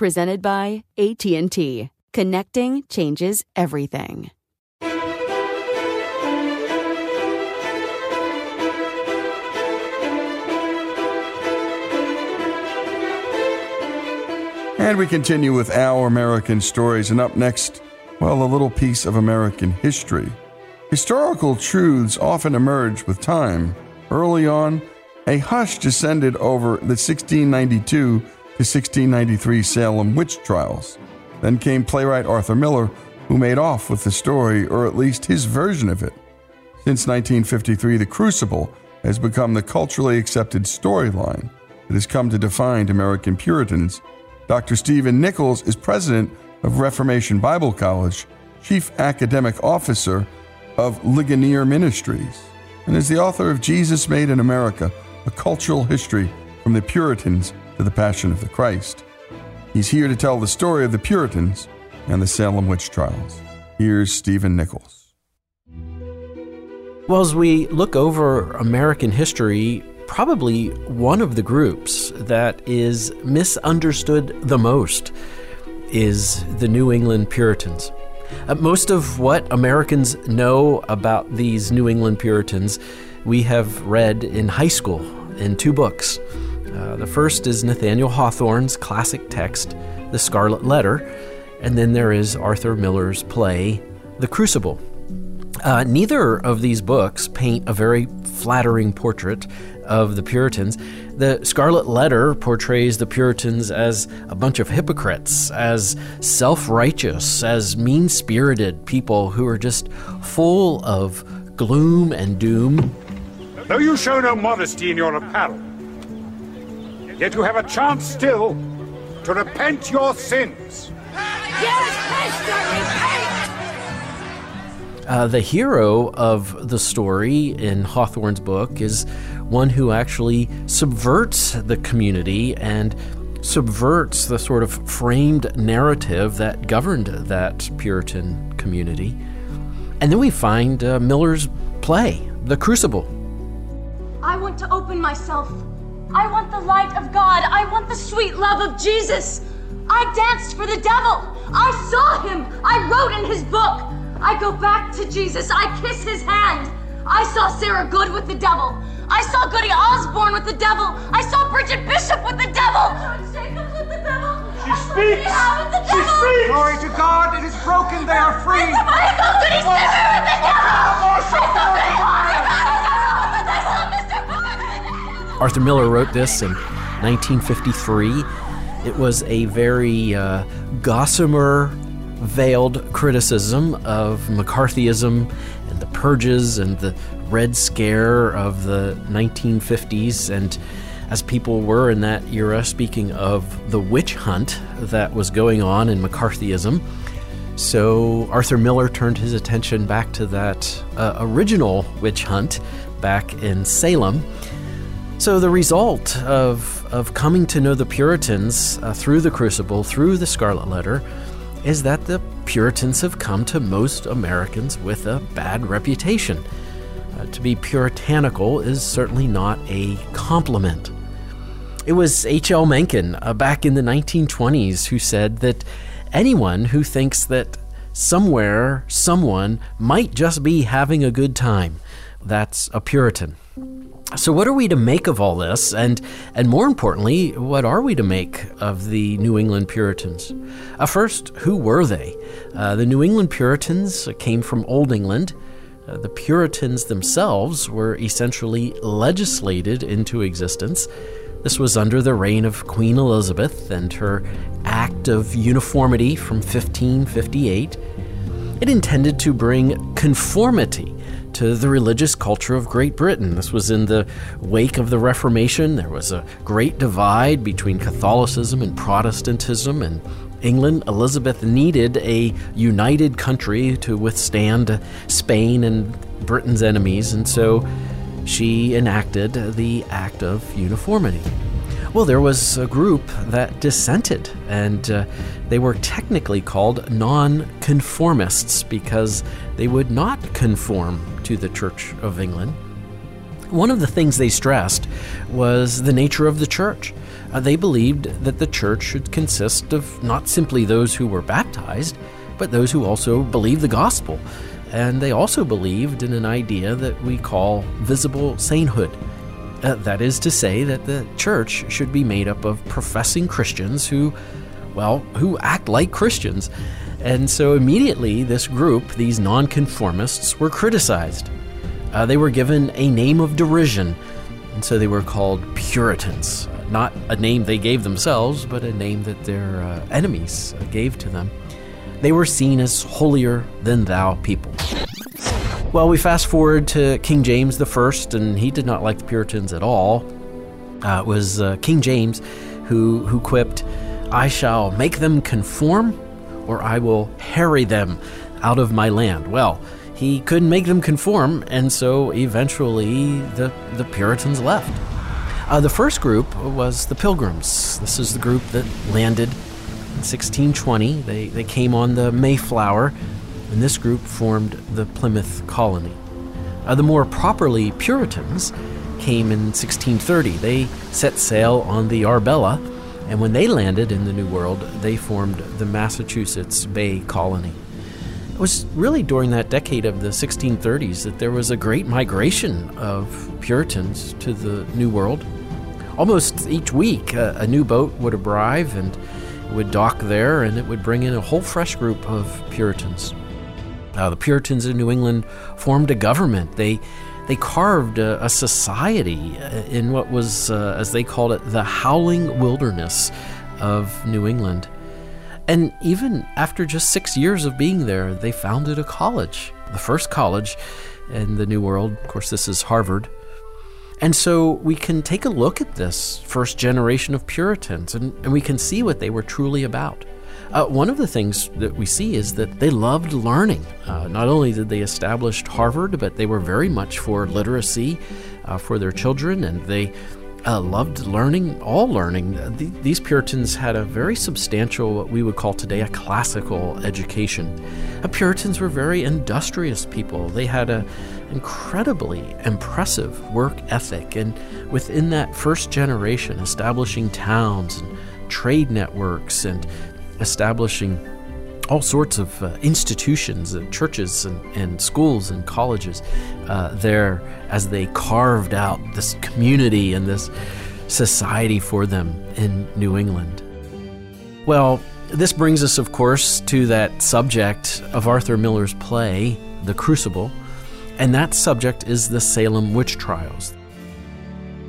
Presented by AT&T. Connecting changes everything. And we continue with our American stories. And up next, well, a little piece of American history. Historical truths often emerge with time. Early on, a hush descended over the 1692 to 1693 Salem witch trials. Then came playwright Arthur Miller, who made off with the story, or at least his version of it. Since 1953, The Crucible has become the culturally accepted storyline that has come to define American Puritans. Dr. Stephen Nichols is president of Reformation Bible College, chief academic officer of Ligonier Ministries, and is the author of Jesus Made in America, a cultural history from the Puritans to the Passion of the Christ. He's here to tell the story of the Puritans and the Salem witch trials. Here's Stephen Nichols. Well, as we look over American history, probably one of the groups that is misunderstood the most is the New England Puritans. Uh, most of what Americans know about these New England Puritans we have read in high school in two books. Uh, the first is Nathaniel Hawthorne's classic text, The Scarlet Letter, and then there is Arthur Miller's play, The Crucible. Uh, neither of these books paint a very flattering portrait of the Puritans. The Scarlet Letter portrays the Puritans as a bunch of hypocrites, as self righteous, as mean spirited people who are just full of gloom and doom. Though you show no modesty in your apparel, yet you have a chance still to repent your sins. Uh, the hero of the story in Hawthorne's book is one who actually subverts the community and subverts the sort of framed narrative that governed that Puritan community. And then we find uh, Miller's play, The Crucible. I want to open myself. I want the light of God. I want the sweet love of Jesus. I danced for the devil. I saw him. I wrote in his book. I go back to Jesus. I kiss his hand. I saw Sarah Good with the devil. I saw Goody Osborne with the devil. I saw Bridget Bishop with the devil. Jacobs with the devil. She speaks. with the She devil. speaks. Glory to God, it is broken, they are free. I saw Goody Sibber with the devil. I saw Goody Arthur Miller wrote this in 1953. It was a very uh, gossamer veiled criticism of McCarthyism and the purges and the Red Scare of the 1950s. And as people were in that era speaking of the witch hunt that was going on in McCarthyism, so Arthur Miller turned his attention back to that uh, original witch hunt back in Salem. So the result of, of coming to know the Puritans uh, through the Crucible, through the Scarlet Letter, is that the Puritans have come to most Americans with a bad reputation. Uh, to be puritanical is certainly not a compliment. It was H.L. Mencken uh, back in the 1920s who said that anyone who thinks that somewhere someone might just be having a good time, that's a Puritan. So, what are we to make of all this? And, and more importantly, what are we to make of the New England Puritans? Uh, first, who were they? Uh, the New England Puritans came from Old England. Uh, the Puritans themselves were essentially legislated into existence. This was under the reign of Queen Elizabeth and her Act of Uniformity from 1558. It intended to bring conformity to the religious culture of Great Britain. This was in the wake of the Reformation. There was a great divide between Catholicism and Protestantism, and England, Elizabeth needed a united country to withstand Spain and Britain's enemies, and so she enacted the Act of Uniformity. Well, there was a group that dissented, and uh, they were technically called nonconformists because they would not conform to the Church of England. One of the things they stressed was the nature of the church. Uh, they believed that the church should consist of not simply those who were baptized, but those who also believed the gospel. And they also believed in an idea that we call visible sainthood. Uh, that is to say, that the church should be made up of professing Christians who, well, who act like Christians. And so immediately, this group, these nonconformists, were criticized. Uh, they were given a name of derision, and so they were called Puritans. Not a name they gave themselves, but a name that their uh, enemies gave to them. They were seen as holier than thou people. Well, we fast forward to King James I, and he did not like the Puritans at all. Uh, it was uh, King James who, who quipped, I shall make them conform, or I will harry them out of my land. Well, he couldn't make them conform, and so eventually the, the Puritans left. Uh, the first group was the Pilgrims. This is the group that landed in 1620. They, they came on the Mayflower, and this group formed the Plymouth Colony. Uh, the more properly Puritans came in 1630. They set sail on the Arbella, and when they landed in the New World, they formed the Massachusetts Bay Colony. It was really during that decade of the 1630s that there was a great migration of Puritans to the New World. Almost each week, a, a new boat would arrive and would dock there, and it would bring in a whole fresh group of Puritans. Uh, the Puritans in New England formed a government. They they carved a, a society in what was, uh, as they called it, the howling wilderness of New England. And even after just six years of being there, they founded a college, the first college in the New World. Of course, this is Harvard. And so we can take a look at this first generation of Puritans and, and we can see what they were truly about. Uh, one of the things that we see is that they loved learning. Uh, not only did they establish Harvard, but they were very much for literacy uh, for their children, and they uh, loved learning, all learning. Th- these Puritans had a very substantial, what we would call today, a classical education. Uh, Puritans were very industrious people. They had an incredibly impressive work ethic, and within that first generation, establishing towns and trade networks and establishing all sorts of uh, institutions and churches and, and, schools and colleges uh, there as they carved out this community and this society for them in New England. Well, this brings us, of course, to that subject of Arthur Miller's play, The Crucible, and that subject is the Salem witch trials.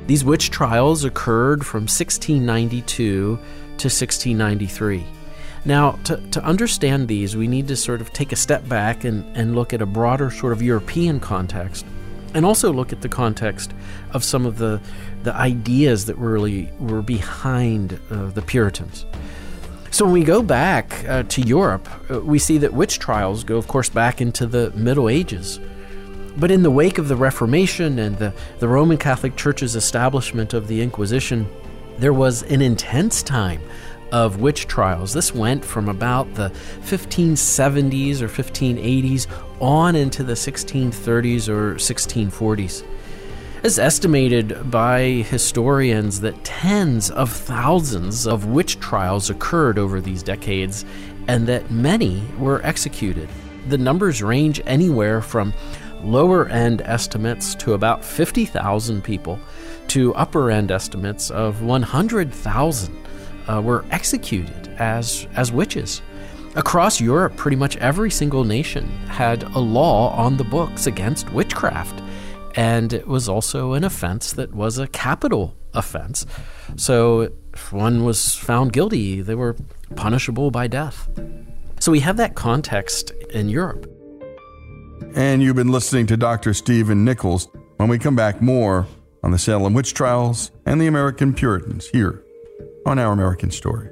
These witch trials occurred from 1692 to 1693. Now, to, to understand these, we need to sort of take a step back and, and look at a broader sort of European context, and also look at the context of some of the, the ideas that really were behind uh, the Puritans. So when we go back uh, to Europe, uh, we see that witch trials go, of course, back into the Middle Ages. But in the wake of the Reformation and the, the Roman Catholic Church's establishment of the Inquisition, there was an intense time of witch trials. This went from about the 1570s or 1580s on into the 1630s or 1640s. It's estimated by historians that tens of thousands of witch trials occurred over these decades and that many were executed. The numbers range anywhere from lower end estimates to about 50,000 people to upper end estimates of 100,000 uh, were executed as, as witches. Across Europe, pretty much every single nation had a law on the books against witchcraft. And it was also an offense that was a capital offense. So if one was found guilty, they were punishable by death. So we have that context in Europe. And you've been listening to Dr. Stephen Nichols. When we come back, more on the Salem witch trials and the American Puritans here on Our American Stories.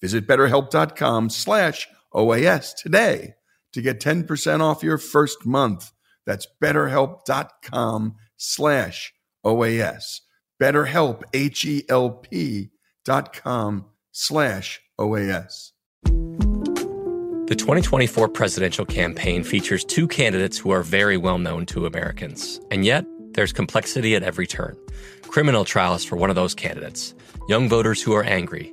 Visit betterhelp.com slash OAS today to get 10% off your first month. That's betterhelp.com slash OAS. BetterHelp, H-E-L-P dot com slash OAS. The 2024 presidential campaign features two candidates who are very well known to Americans. And yet, there's complexity at every turn. Criminal trials for one of those candidates, young voters who are angry,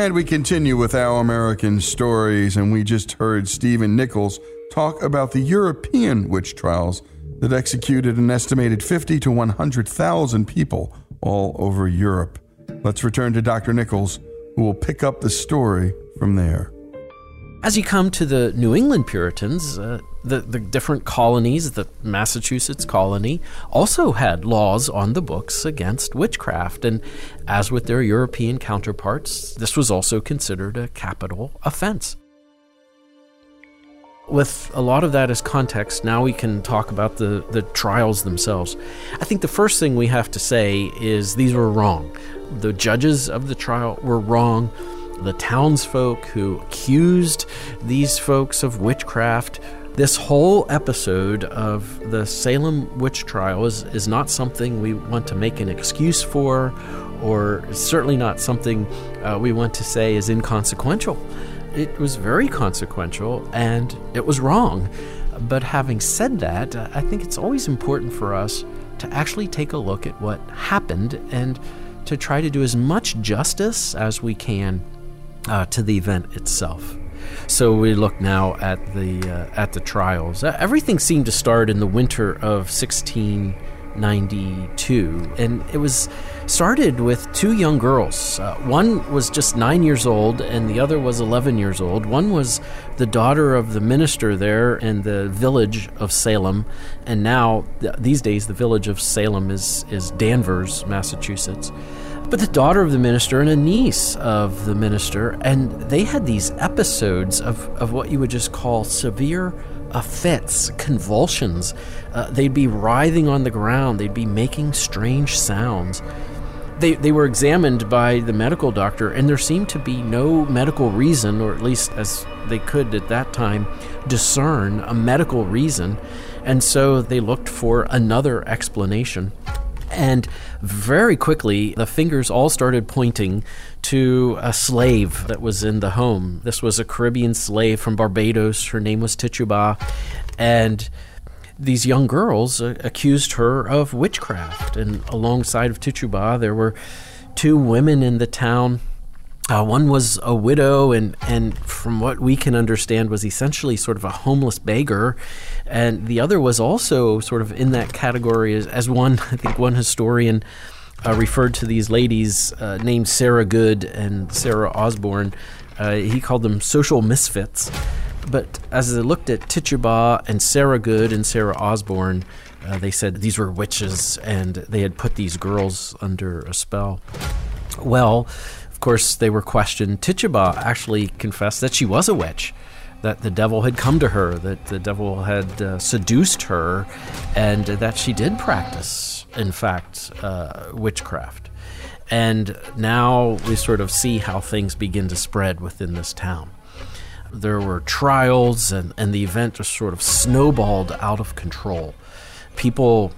And we continue with our American stories, and we just heard Stephen Nichols talk about the European witch trials that executed an estimated 50 to 100,000 people all over Europe. Let's return to Dr. Nichols, who will pick up the story from there. As you come to the New England Puritans, uh, the, the different colonies, the Massachusetts colony, also had laws on the books against witchcraft. And as with their European counterparts, this was also considered a capital offense. With a lot of that as context, now we can talk about the, the trials themselves. I think the first thing we have to say is these were wrong. The judges of the trial were wrong the townsfolk who accused these folks of witchcraft. This whole episode of the Salem witch trial is, is not something we want to make an excuse for, or certainly not something uh, we want to say is inconsequential. It was very consequential and it was wrong. But having said that, I think it's always important for us to actually take a look at what happened and to try to do as much justice as we can uh, to the event itself. So we look now at the uh, at the trials. Uh, everything seemed to start in the winter of 1692, and it was started with two young girls. Uh, one was just nine years old, and the other was 11 years old. One was the daughter of the minister there in the village of Salem, and now th- these days the village of Salem is is Danvers, Massachusetts but the daughter of the minister and a niece of the minister, and they had these episodes of, of what you would just call severe fits, convulsions. Uh, they'd be writhing on the ground, they'd be making strange sounds. They, they were examined by the medical doctor, and there seemed to be no medical reason, or at least as they could at that time, discern a medical reason. And so they looked for another explanation. And very quickly, the fingers all started pointing to a slave that was in the home. This was a Caribbean slave from Barbados. Her name was Tituba. And these young girls uh, accused her of witchcraft. And alongside of Tituba, there were two women in the town uh, one was a widow, and, and from what we can understand, was essentially sort of a homeless beggar. And the other was also sort of in that category as, as one, I think, one historian uh, referred to these ladies uh, named Sarah Good and Sarah Osborne. Uh, he called them social misfits. But as they looked at Tituba and Sarah Good and Sarah Osborne, uh, they said these were witches and they had put these girls under a spell. Well, of course, they were questioned. Tituba actually confessed that she was a witch, that the devil had come to her, that the devil had uh, seduced her, and that she did practice, in fact, uh, witchcraft. And now we sort of see how things begin to spread within this town. There were trials, and, and the event just sort of snowballed out of control. People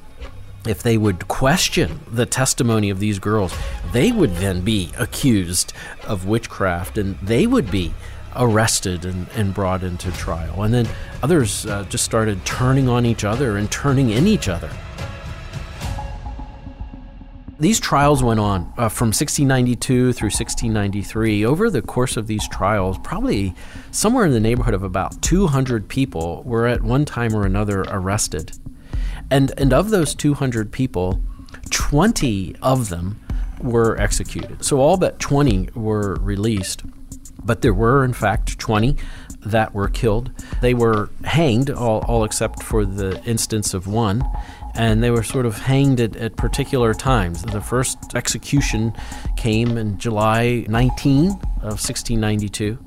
if they would question the testimony of these girls, they would then be accused of witchcraft and they would be arrested and, and brought into trial. And then others uh, just started turning on each other and turning in each other. These trials went on uh, from 1692 through 1693. Over the course of these trials, probably somewhere in the neighborhood of about 200 people were at one time or another arrested. And, and of those 200 people, 20 of them were executed. So all but 20 were released. But there were, in fact, 20 that were killed. They were hanged, all, all except for the instance of one and they were sort of hanged at, at particular times. The first execution came in July 19 of 1692.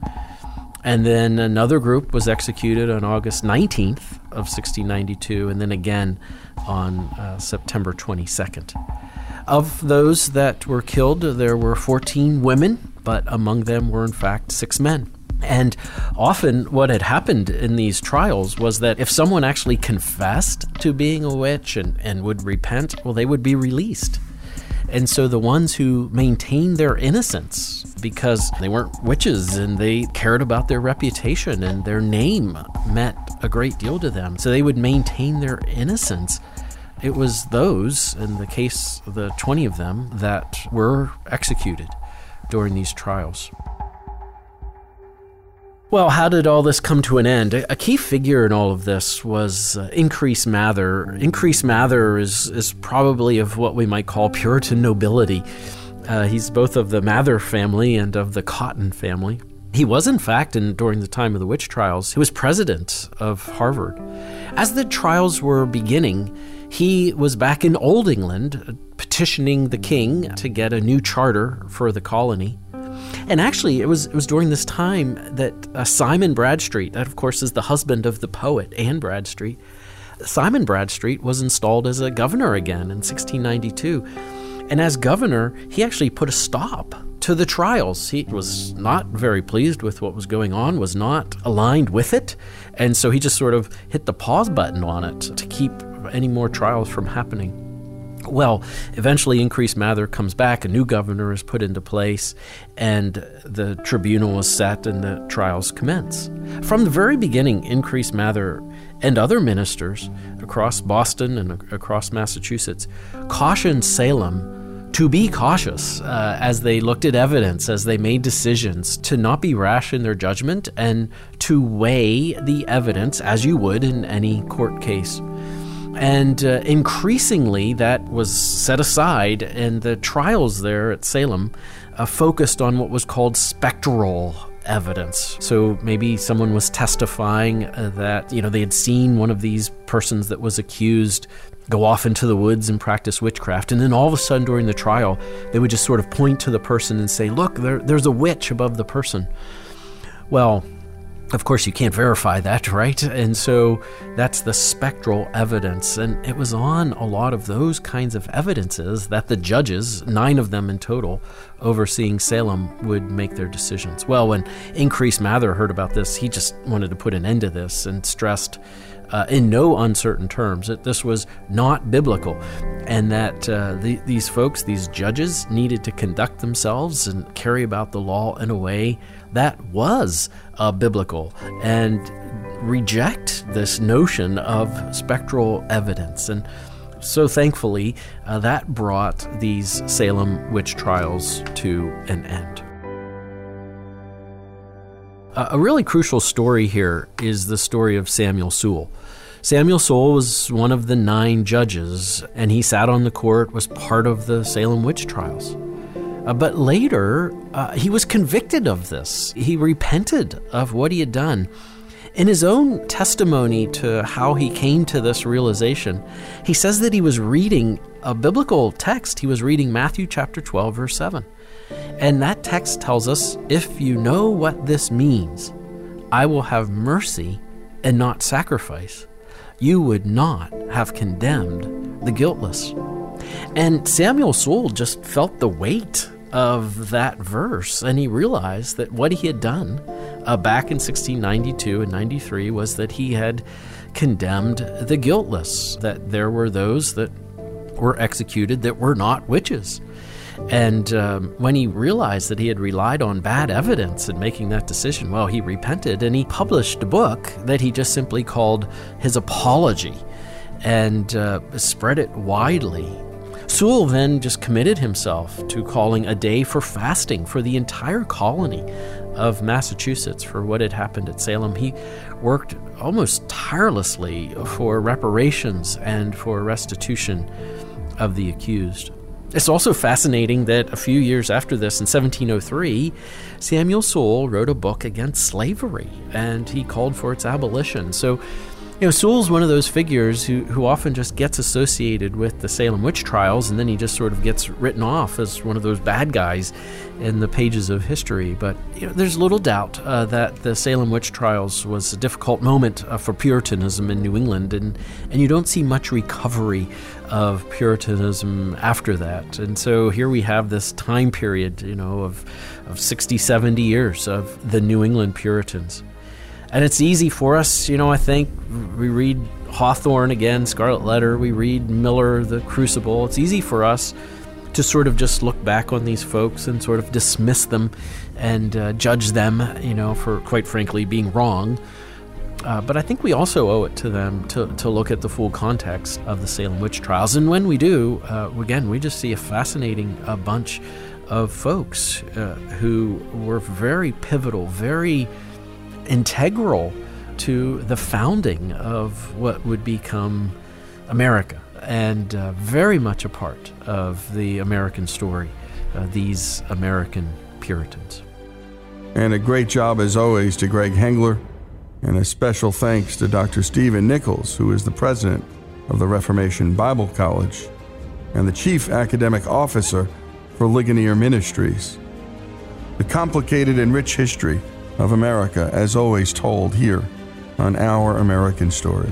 And then another group was executed on August 19th of 1692, and then again on uh, September 22nd. Of those that were killed, there were 14 women, but among them were in fact six men. And often, what had happened in these trials was that if someone actually confessed to being a witch and, and would repent, well, they would be released. And so the ones who maintained their innocence because they weren't witches and they cared about their reputation and their name meant a great deal to them. So they would maintain their innocence. It was those, in the case, the 20 of them, that were executed during these trials. Well, how did all this come to an end? A key figure in all of this was uh, Increase Mather. Increase Mather is, is probably of what we might call Puritan nobility. Uh, he's both of the Mather family and of the Cotton family. He was, in fact, and during the time of the witch trials, he was president of Harvard. As the trials were beginning, he was back in Old England uh, petitioning the king to get a new charter for the colony. And actually, it was it was during this time that uh, Simon Bradstreet, that of course is the husband of the poet Anne Bradstreet, Simon Bradstreet was installed as a governor again in 1692. And as governor, he actually put a stop to the trials. He was not very pleased with what was going on, was not aligned with it, and so he just sort of hit the pause button on it to keep any more trials from happening. Well, eventually, Increase Mather comes back, a new governor is put into place, and the tribunal is set and the trials commence. From the very beginning, Increase Mather and other ministers across Boston and across Massachusetts cautioned Salem to be cautious uh, as they looked at evidence, as they made decisions, to not be rash in their judgment, and to weigh the evidence as you would in any court case. And uh, increasingly, that was set aside, and the trials there at Salem uh, focused on what was called spectral evidence. So maybe someone was testifying uh, that you know they had seen one of these persons that was accused go off into the woods and practice witchcraft, and then all of a sudden during the trial, they would just sort of point to the person and say, "Look, there, there's a witch above the person." Well, of course, you can't verify that, right? And so that's the spectral evidence. And it was on a lot of those kinds of evidences that the judges, nine of them in total, overseeing Salem, would make their decisions. Well, when Increase Mather heard about this, he just wanted to put an end to this and stressed uh, in no uncertain terms that this was not biblical and that uh, the, these folks, these judges, needed to conduct themselves and carry about the law in a way that was uh, biblical and reject this notion of spectral evidence. And so thankfully, uh, that brought these Salem witch trials to an end. A really crucial story here is the story of Samuel Sewall. Samuel Sewall was one of the nine judges, and he sat on the court, was part of the Salem witch trials. Uh, but later, uh, he was convicted of this. He repented of what he had done. In his own testimony to how he came to this realization, he says that he was reading a biblical text. He was reading Matthew chapter 12, verse 7. And that text tells us if you know what this means, I will have mercy and not sacrifice, you would not have condemned the guiltless. And Samuel Sewall just felt the weight of that verse, and he realized that what he had done uh, back in 1692 and 93 was that he had condemned the guiltless, that there were those that were executed that were not witches. And um, when he realized that he had relied on bad evidence in making that decision, well, he repented and he published a book that he just simply called his Apology and uh, spread it widely Sewall then just committed himself to calling a day for fasting for the entire colony of Massachusetts for what had happened at Salem. He worked almost tirelessly for reparations and for restitution of the accused. It's also fascinating that a few years after this, in 1703, Samuel Sewall wrote a book against slavery and he called for its abolition. So you know, Sewall's one of those figures who, who often just gets associated with the Salem witch trials, and then he just sort of gets written off as one of those bad guys in the pages of history. But you know, there's little doubt uh, that the Salem witch trials was a difficult moment uh, for Puritanism in New England, and, and you don't see much recovery of Puritanism after that. And so here we have this time period, you know, of, of 60, 70 years of the New England Puritans. And it's easy for us, you know, I think we read Hawthorne again, Scarlet Letter, we read Miller, The Crucible. It's easy for us to sort of just look back on these folks and sort of dismiss them and uh, judge them, you know, for quite frankly being wrong. Uh, but I think we also owe it to them to, to look at the full context of the Salem witch trials. And when we do, uh, again, we just see a fascinating uh, bunch of folks uh, who were very pivotal, very integral to the founding of what would become America and uh, very much a part of the American story, uh, these American Puritans. And a great job, as always, to Greg Hengler, and a special thanks to Dr. Stephen Nichols, who is the president of the Reformation Bible College and the chief academic officer for Ligonier Ministries. The complicated and rich history of America, as always, told here on Our American Stories.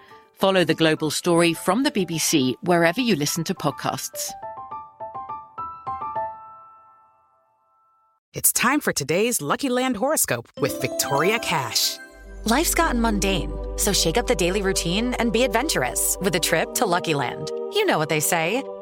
Follow The Global Story from the BBC wherever you listen to podcasts. It's time for today's Lucky Land horoscope with Victoria Cash. Life's gotten mundane, so shake up the daily routine and be adventurous with a trip to Lucky Land. You know what they say